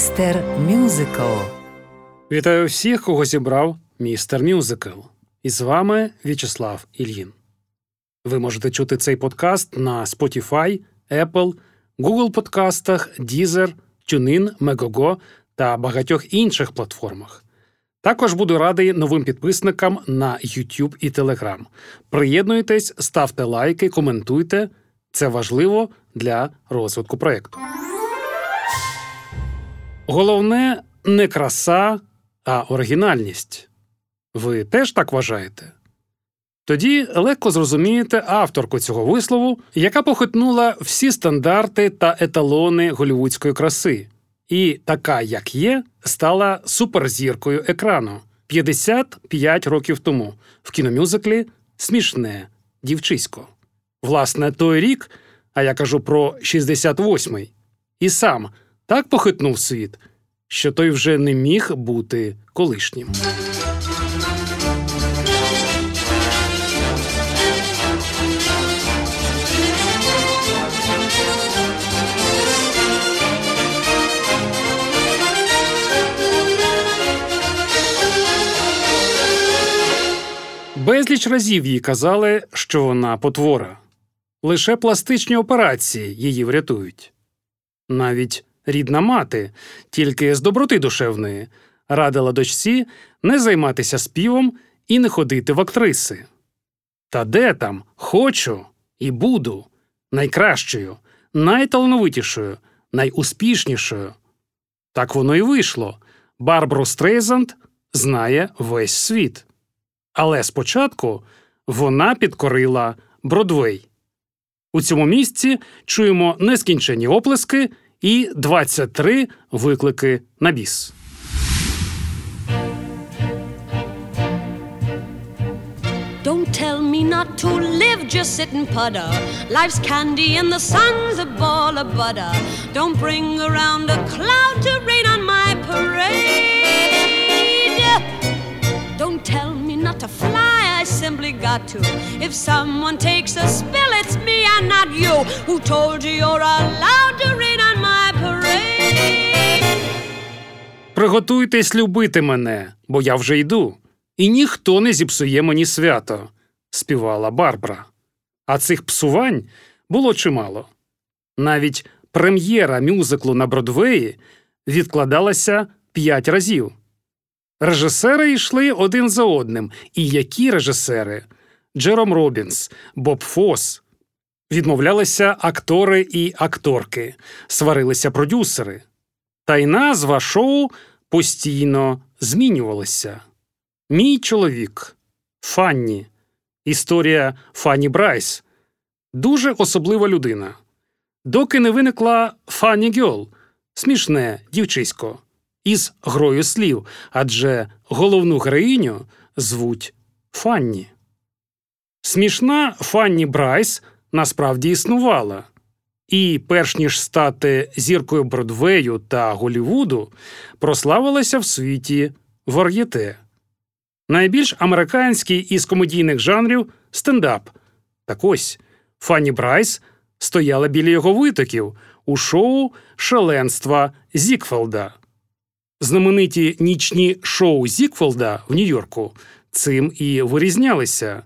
Містер Мюзикл. Вітаю всіх, кого зібрав містер Мюзикл. І з вами В'ячеслав Ільїн. Ви можете чути цей подкаст на Spotify, Apple, Google подкастах, Deezer, TuneIn, Megogo та багатьох інших платформах. Також буду радий новим підписникам на YouTube і Telegram. Приєднуйтесь, ставте лайки, коментуйте. Це важливо для розвитку проєкту. Головне не краса, а оригінальність. Ви теж так вважаєте? Тоді легко зрозумієте авторку цього вислову, яка похитнула всі стандарти та еталони голівудської краси, і така, як є, стала суперзіркою екрану 55 років тому в кіномюзиклі Смішне дівчисько. Власне, той рік, а я кажу про 68-й, і сам так похитнув світ, що той вже не міг бути колишнім. Безліч разів їй казали, що вона потвора. Лише пластичні операції її врятують. Навіть рідна мати, тільки з доброти душевної, радила дочці не займатися співом і не ходити в актриси. Та де там хочу і буду найкращою, найталановитішою, найуспішнішою. Так воно і вийшло. Барбару Стрейзанд знає весь світ. Але спочатку вона підкорила Бродвей. У цьому місці чуємо нескінчені оплески і 23 виклики на біс. Don't tell me not to live, just sit and putter. Life's candy and the sun's a ball of butter. Don't bring around a cloud to rain on my parade. Don't tell me not to fly, I simply got to. If someone takes a spill, it's me and not you. Who told you you're allowed to rain Приготуйтесь любити мене, бо я вже йду. І ніхто не зіпсує мені свято, співала Барбара. А цих псувань було чимало. Навіть прем'єра мюзиклу на Бродвеї відкладалася п'ять разів. Режисери йшли один за одним. І які режисери? Джером Робінс, Боб Фос. Відмовлялися актори і акторки, сварилися продюсери. Та й назва шоу постійно змінювалася. Мій чоловік Фанні. Історія Фанні Брайс. Дуже особлива людина. Доки не виникла Funny Girl, смішне дівчисько, із грою слів, адже головну героїню звуть Фанні. Смішна Фанні Брайс насправді існувала. І, перш ніж стати зіркою Бродвею та Голівуду, прославилася в світі вар'єте. Найбільш американський із комедійних жанрів стендап. Так ось Фанні Брайс стояла біля його витоків у шоу шаленства Зікфелда. Знамениті нічні шоу Зікфелда в Нью-Йорку цим і вирізнялися.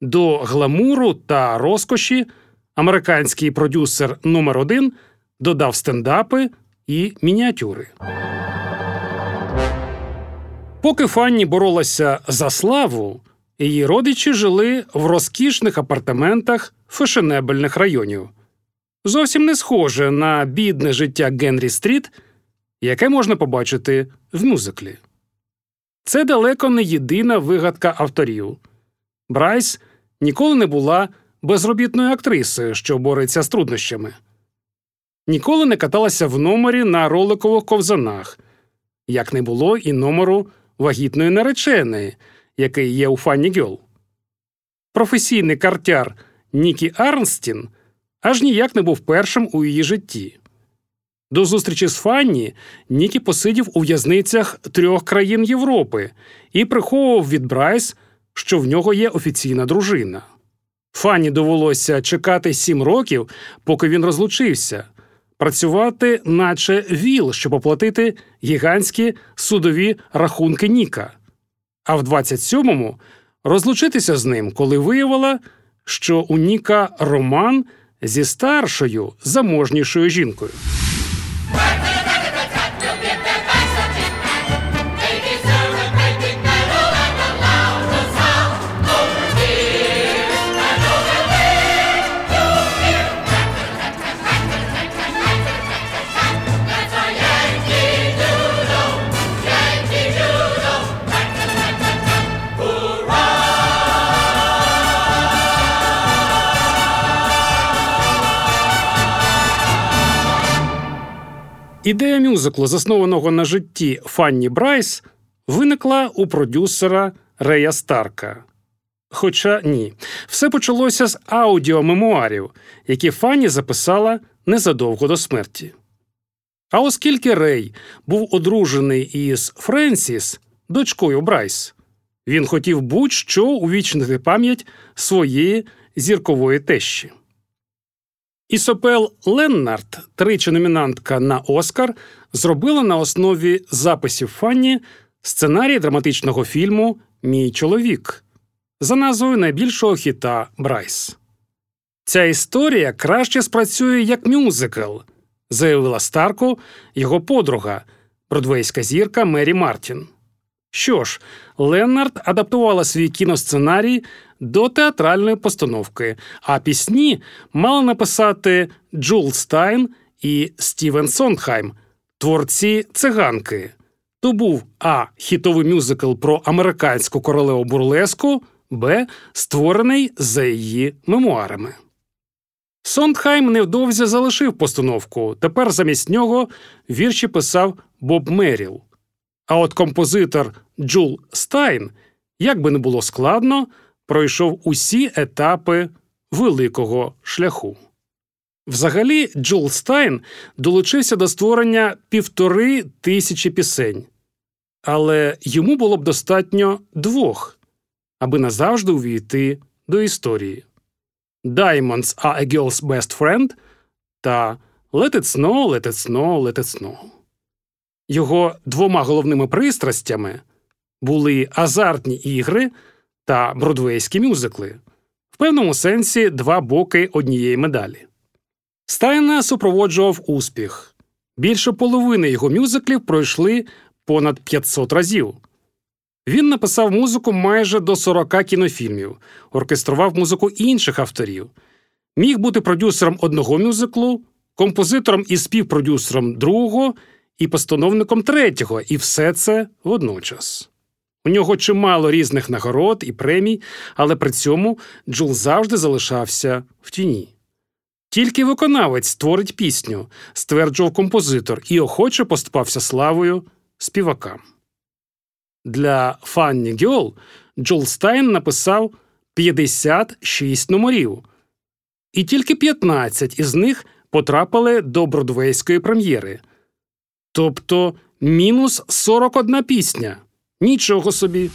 До гламуру та розкоші американський продюсер номер один додав стендапи і мініатюри. Поки Фанні боролася за славу, її родичі жили в розкішних апартаментах фешенебельних районів. Зовсім не схоже на бідне життя Генрі Стріт, яке можна побачити в мюзиклі. Це далеко не єдина вигадка авторів. Брайс ніколи не була безробітною актрисою, що бореться з труднощами. Ніколи не каталася в номері на роликових ковзанах, як не було і номеру вагітної нареченої, який є у Фанні Гьол. Професійний картяр Нікі Арнстін аж ніяк не був першим у її житті. До зустрічі з Фанні Нікі посидів у в'язницях трьох країн Європи і приховував від Брайс, що в нього є офіційна дружина. Фанні довелося чекати сім років, поки він розлучився, працювати, наче віл, щоб оплатити гігантські судові рахунки Ніка, а в 27-му розлучитися з ним, коли виявила, що у Ніка роман зі старшою заможнішою жінкою. Ідея мюзиклу, заснованого на житті Фанні Брайс, виникла у продюсера Рея Старка. Хоча ні, все почалося з аудіомемуарів, які Фанні записала незадовго до смерті. А оскільки Рей був одружений із Френсіс, дочкою Брайс, він хотів будь-що увічнити пам'ять своєї зіркової тещі. Ісопел Леннард, тричі номінантка на Оскар, зробила на основі записів Фанні сценарій драматичного фільму Мій чоловік за назвою найбільшого хіта Брайс. Ця історія краще спрацює як мюзикл, заявила Старку його подруга, бродвейська зірка Мері Мартін. Що ж, Леннард адаптувала свій кіносценарій до театральної постановки, а пісні мали написати Джул Стайн і Стівен Сондхайм, творці циганки. То був А. Хітовий мюзикл про американську королеву бурлеску, Б. Створений за її мемуарами. Сондхайм невдовзі залишив постановку. Тепер замість нього вірші писав Боб Меріл. А от композитор Джул Стайн, як би не було складно, пройшов усі етапи великого шляху. Взагалі, Джул Стайн долучився до створення півтори тисячі пісень, але йому було б достатньо двох, аби назавжди увійти до історії. Diamonds are a girl's best friend та Let it snow, let it snow, let it snow. Його двома головними пристрастями були азартні ігри та бродвейські мюзикли, в певному сенсі два боки однієї медалі. Стайна супроводжував успіх. Більше половини його мюзиклів пройшли понад 500 разів. Він написав музику майже до 40 кінофільмів, оркестрував музику інших авторів, міг бути продюсером одного мюзиклу, композитором і співпродюсером другого і постановником третього, і все це водночас. У нього чимало різних нагород і премій, але при цьому Джул завжди залишався в тіні. Тільки виконавець створить пісню, стверджував композитор і охоче поступався славою співакам. Для Фанні Гьол Джул Стайн написав 56 номерів, і тільки 15 із них потрапили до бродвейської прем'єри. Тобто мінус 41 пісня. Нічого собі.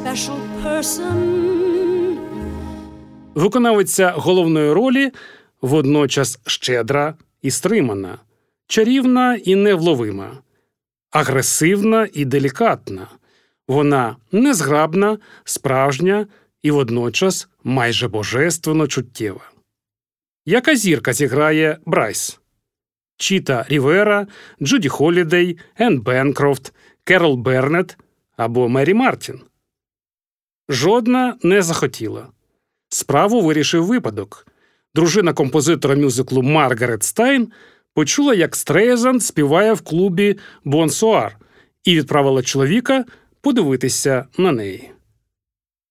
Special person. Виконавиця головної ролі водночас щедра і стримана, чарівна і невловима, агресивна і делікатна. Вона незграбна, справжня і водночас майже божественно чуттєва. Яка зірка зіграє Брайс? Чіта Рівера, Джуді Холідей, Енн Бенкрофт, Керол Бернет або Мері Мартін? Жодна не захотіла. Справу вирішив випадок. Дружина композитора мюзиклу Маргарет Стайн почула, як Стрейзанд співає в клубі Бонсуар, і відправила чоловіка подивитися на неї.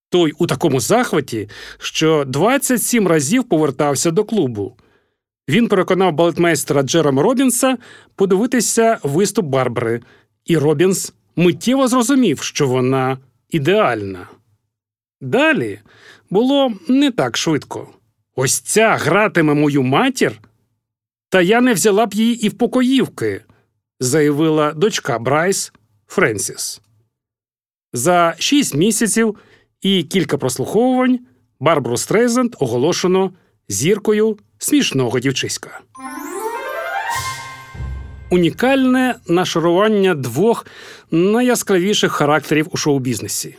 Той у такому захваті, що 27 разів повертався до клубу. Він переконав балетмейстера Джерома Робінса подивитися виступ Барбари, і Робінс миттєво зрозумів, що вона ідеальна. Далі було не так швидко. Ось ця гратиме мою матір, та я не взяла б її і в покоївки, заявила дочка Брайс Френсіс. За шість місяців і кілька прослуховувань Барбару Стрейзенд оголошено зіркою смішного дівчиська. Унікальне нашарування двох найяскравіших характерів у шоу-бізнесі.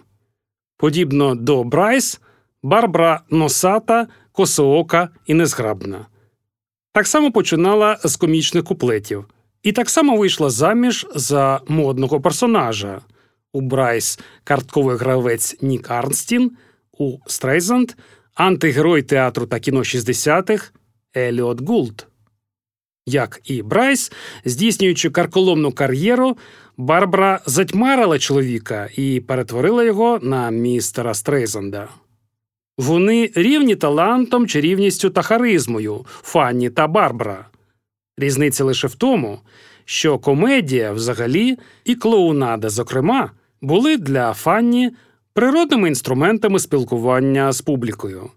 Подібно до Брайс, Барбара носата, косоока і незграбна. Так само починала з комічних куплетів, і так само вийшла заміж за модного персонажа. У Брайс картковий гравець Нік Арнстін, у Стрейзанд антигерой театру та кіно 60-х Еліот Гулд. Як і Брайс, здійснюючи карколомну кар'єру, Барбара затьмарила чоловіка і перетворила його на містера Стрейзанда. Вони рівні талантом, чарівністю та харизмою Фанні та Барбара. Різниця лише в тому, що комедія взагалі і клоунада, зокрема, були для Фанні природними інструментами спілкування з публікою.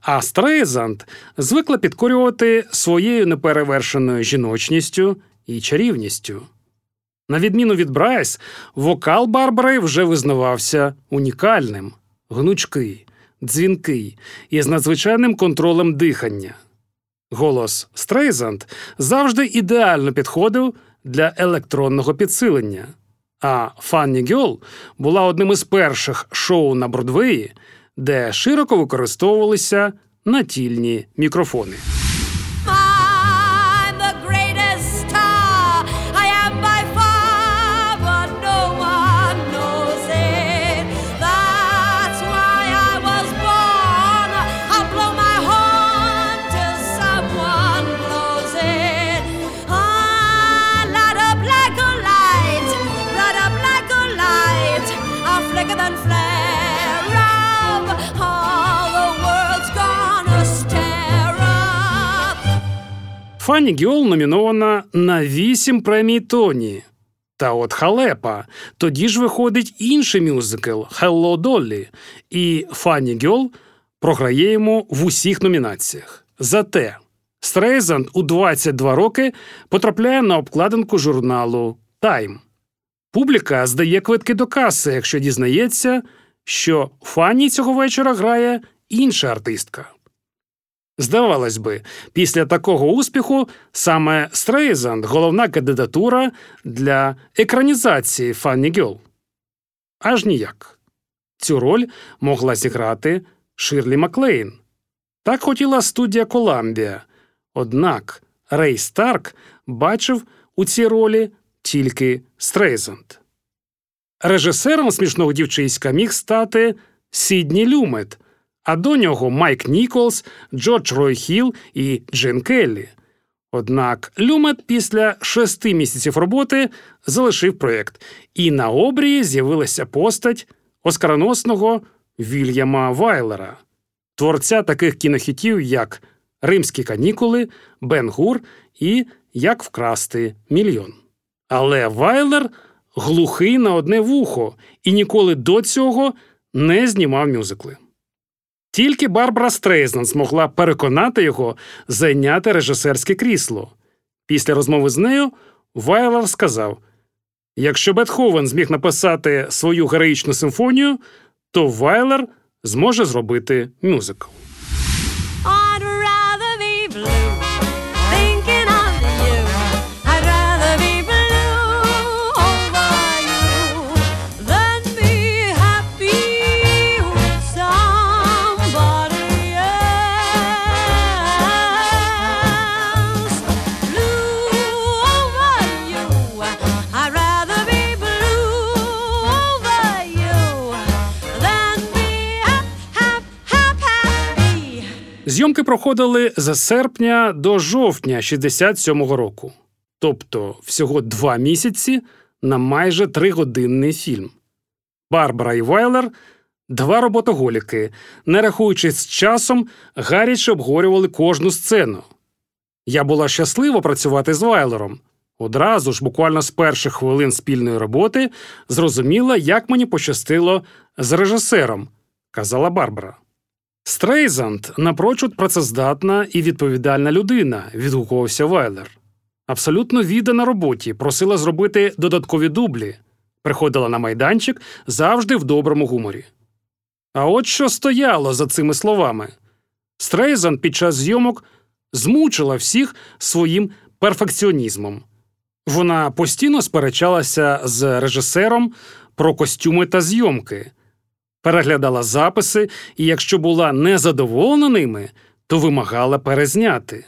А Стрейзанд звикла підкорювати своєю неперевершеною жіночністю і чарівністю. На відміну від Брайс, вокал Барбари вже визнавався унікальним, гнучкий, дзвінкий і з надзвичайним контролем дихання. Голос Стрейзанд завжди ідеально підходив для електронного підсилення. А Фанні Гьол була одним із перших шоу на Бродвеї, де широко використовувалися натільні мікрофони. Funny Girl номінована на вісім премій Тоні. Та от халепа. Тоді ж виходить інший мюзикл Hello, Dolly, і Funny Girl програє йому в усіх номінаціях. Зате Стрейзанд у 22 роки потрапляє на обкладинку журналу Тайм. Публіка здає квитки до каси, якщо дізнається, що Фанні цього вечора грає інша артистка. Здавалось би, після такого успіху саме Стрейзанд головна кандидатура для екранізації Funny Girl. Аж ніяк. Цю роль могла зіграти Ширлі Маклейн. Так хотіла студія Коламбія. Однак Рей Старк бачив у цій ролі тільки Стрейзанд. Режисером смішного дівчиська міг стати Сідні Люмет, а до нього Майк Ніколс, Джордж Рой Хіл і Джин Келлі. Однак Люмет після шести місяців роботи залишив проєкт, і на обрії з'явилася постать оскароносного Вільяма Вайлера, творця таких кінохітів, як Римські канікули, Бен Гур і Як вкрасти мільйон. Але Вайлер глухий на одне вухо і ніколи до цього не знімав мюзикли. Тільки Барбара Стрейзнан змогла переконати його зайняти режисерське крісло. Після розмови з нею Вайлер сказав: якщо Бетховен зміг написати свою героїчну симфонію, то Вайлер зможе зробити мюзикл. Зйомки проходили з серпня до жовтня 67-го року, тобто всього два місяці на майже тригодинний фільм. Барбара і Вайлер два роботоголіки, не рахуючись з часом, гаряче обговорювали кожну сцену. Я була щаслива працювати з Вайлером. Одразу ж, буквально з перших хвилин спільної роботи, зрозуміла, як мені пощастило з режисером, казала Барбара. Стрейзанд напрочуд працездатна і відповідальна людина, відгукувався Вайлер. Абсолютно віддана роботі, просила зробити додаткові дублі, приходила на майданчик завжди в доброму гуморі. А от що стояло за цими словами. Стрейзанд під час зйомок змучила всіх своїм перфекціонізмом. Вона постійно сперечалася з режисером про костюми та зйомки, переглядала записи і, якщо була незадоволена ними, то вимагала перезняти.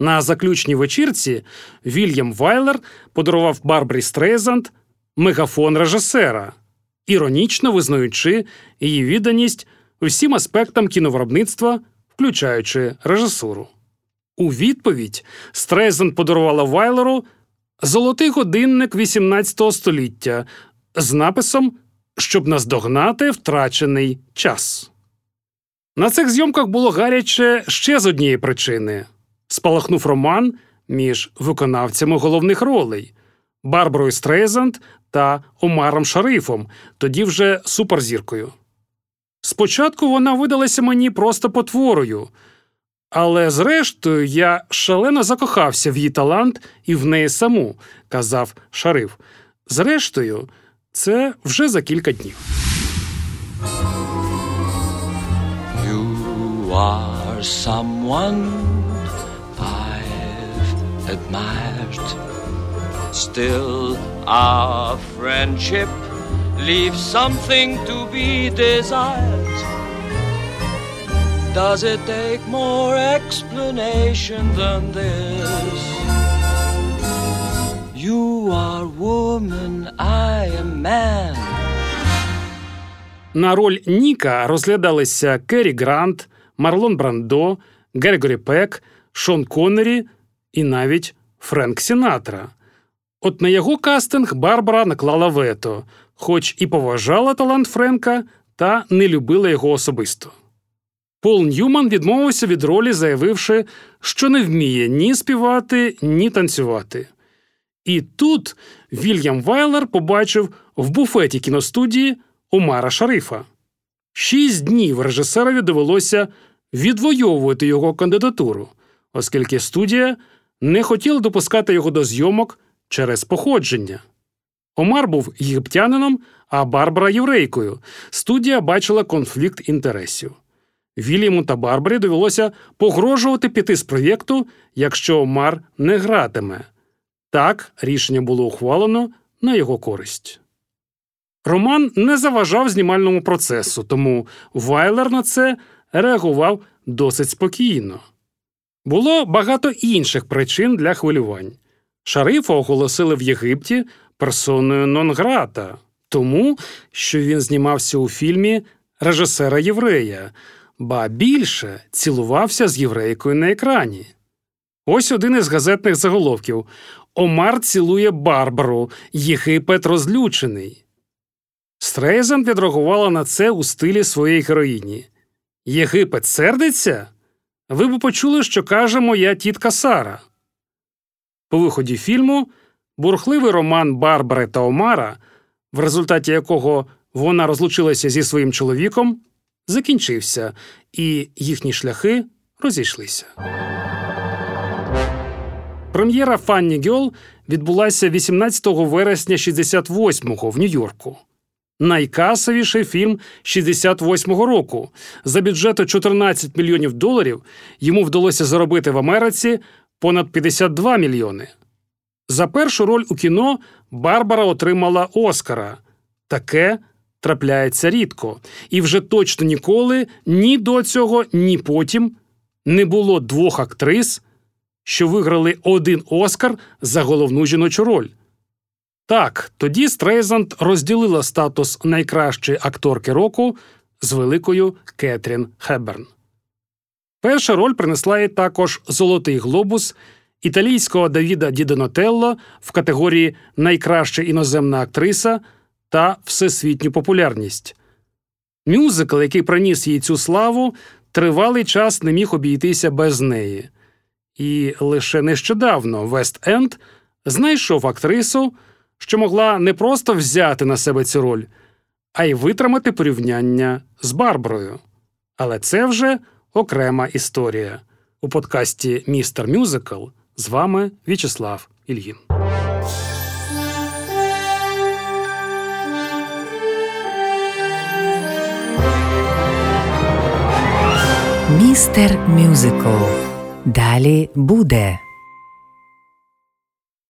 На заключній вечірці Вільям Вайлер подарував Барбрі Стрейзанд мегафон режисера, іронічно визнаючи її відданість усім аспектам кіновиробництва, включаючи режисуру. У відповідь Стрейзанд подарувала Вайлеру золотий годинник XVIII століття з написом Щоб наздогнати втрачений час. На цих зйомках було гаряче ще з однієї причини спалахнув роман між виконавцями головних ролей Барбарою Стрейзанд та Омаром Шарифом, тоді вже суперзіркою. Спочатку вона видалася мені просто потворою, але зрештою я шалено закохався в її талант і в неї саму, казав Шариф. Зрештою, це вже за кілька днів. You are someone I've admired. Still, our friendship leaves something to be desired. Does it take more explanation than this? You are woman, I am man. На роль Ніка розглядалися Керрі Грант, Марлон Брандо, Грегорі Пек, Шон Коннері і навіть Френк Сінатра. От на його кастинг Барбара наклала вето, хоч і поважала талант Френка та не любила його особисто. Пол Ньюман відмовився від ролі, заявивши, що не вміє ні співати, ні танцювати. І тут Вільям Вайлер побачив в буфеті кіностудії Омара Шарифа. Шість днів режисерові довелося відвоювати його кандидатуру, оскільки студія не хотіла допускати його до зйомок через походження. Омар був єгиптянином, а Барбара єврейкою. Студія бачила конфлікт інтересів. Вільяму та Барбарі довелося погрожувати піти з проєкту, якщо Омар не гратиме. Так рішення було ухвалено на його користь. Роман не заважав знімальному процесу, тому Вайлер на це реагував досить спокійно. Було багато інших причин для хвилювань. Шарифа оголосили в Єгипті персоною нон-грата, тому що він знімався у фільмі режисера єврея, ба більше цілувався з єврейкою на екрані. Ось один із газетних заголовків Омар цілує Барбару, Єгипет розлючений. Стрейзанд відреагувала на це у стилі своєї героїні. Єгипет сердиться? Ви б почули, що каже моя тітка Сара. По виході фільму бурхливий роман Барбари та Омара, в результаті якого вона розлучилася зі своїм чоловіком, закінчився, і їхні шляхи розійшлися. Прем'єра Фанні Гьол відбулася 18 вересня 68-го в Нью-Йорку. Найкасовіший фільм 68-го року. За бюджету 14 мільйонів доларів йому вдалося заробити в Америці понад 52 мільйони. За першу роль у кіно Барбара отримала Оскара. Таке трапляється рідко, і вже точно ніколи ні до цього, ні потім не було двох актрис, що виграли один Оскар за головну жіночу роль. Так, тоді Стрейзанд розділила статус найкращої акторки року з великою Кетрін Хепберн. Перша роль принесла їй також Золотий глобус італійського Давида ді Донателло в категорії Найкраща іноземна актриса та всесвітню популярність. Мюзикл, який приніс їй цю славу, тривалий час не міг обійтися без неї. І лише нещодавно Вест Енд знайшов актрису, що могла не просто взяти на себе цю роль, а й витримати порівняння з Барбарою. Але це вже окрема історія. У подкасті Містер Мюзикл з вами В'ячеслав Ільїн. Містер Мюзикл. Далі буде.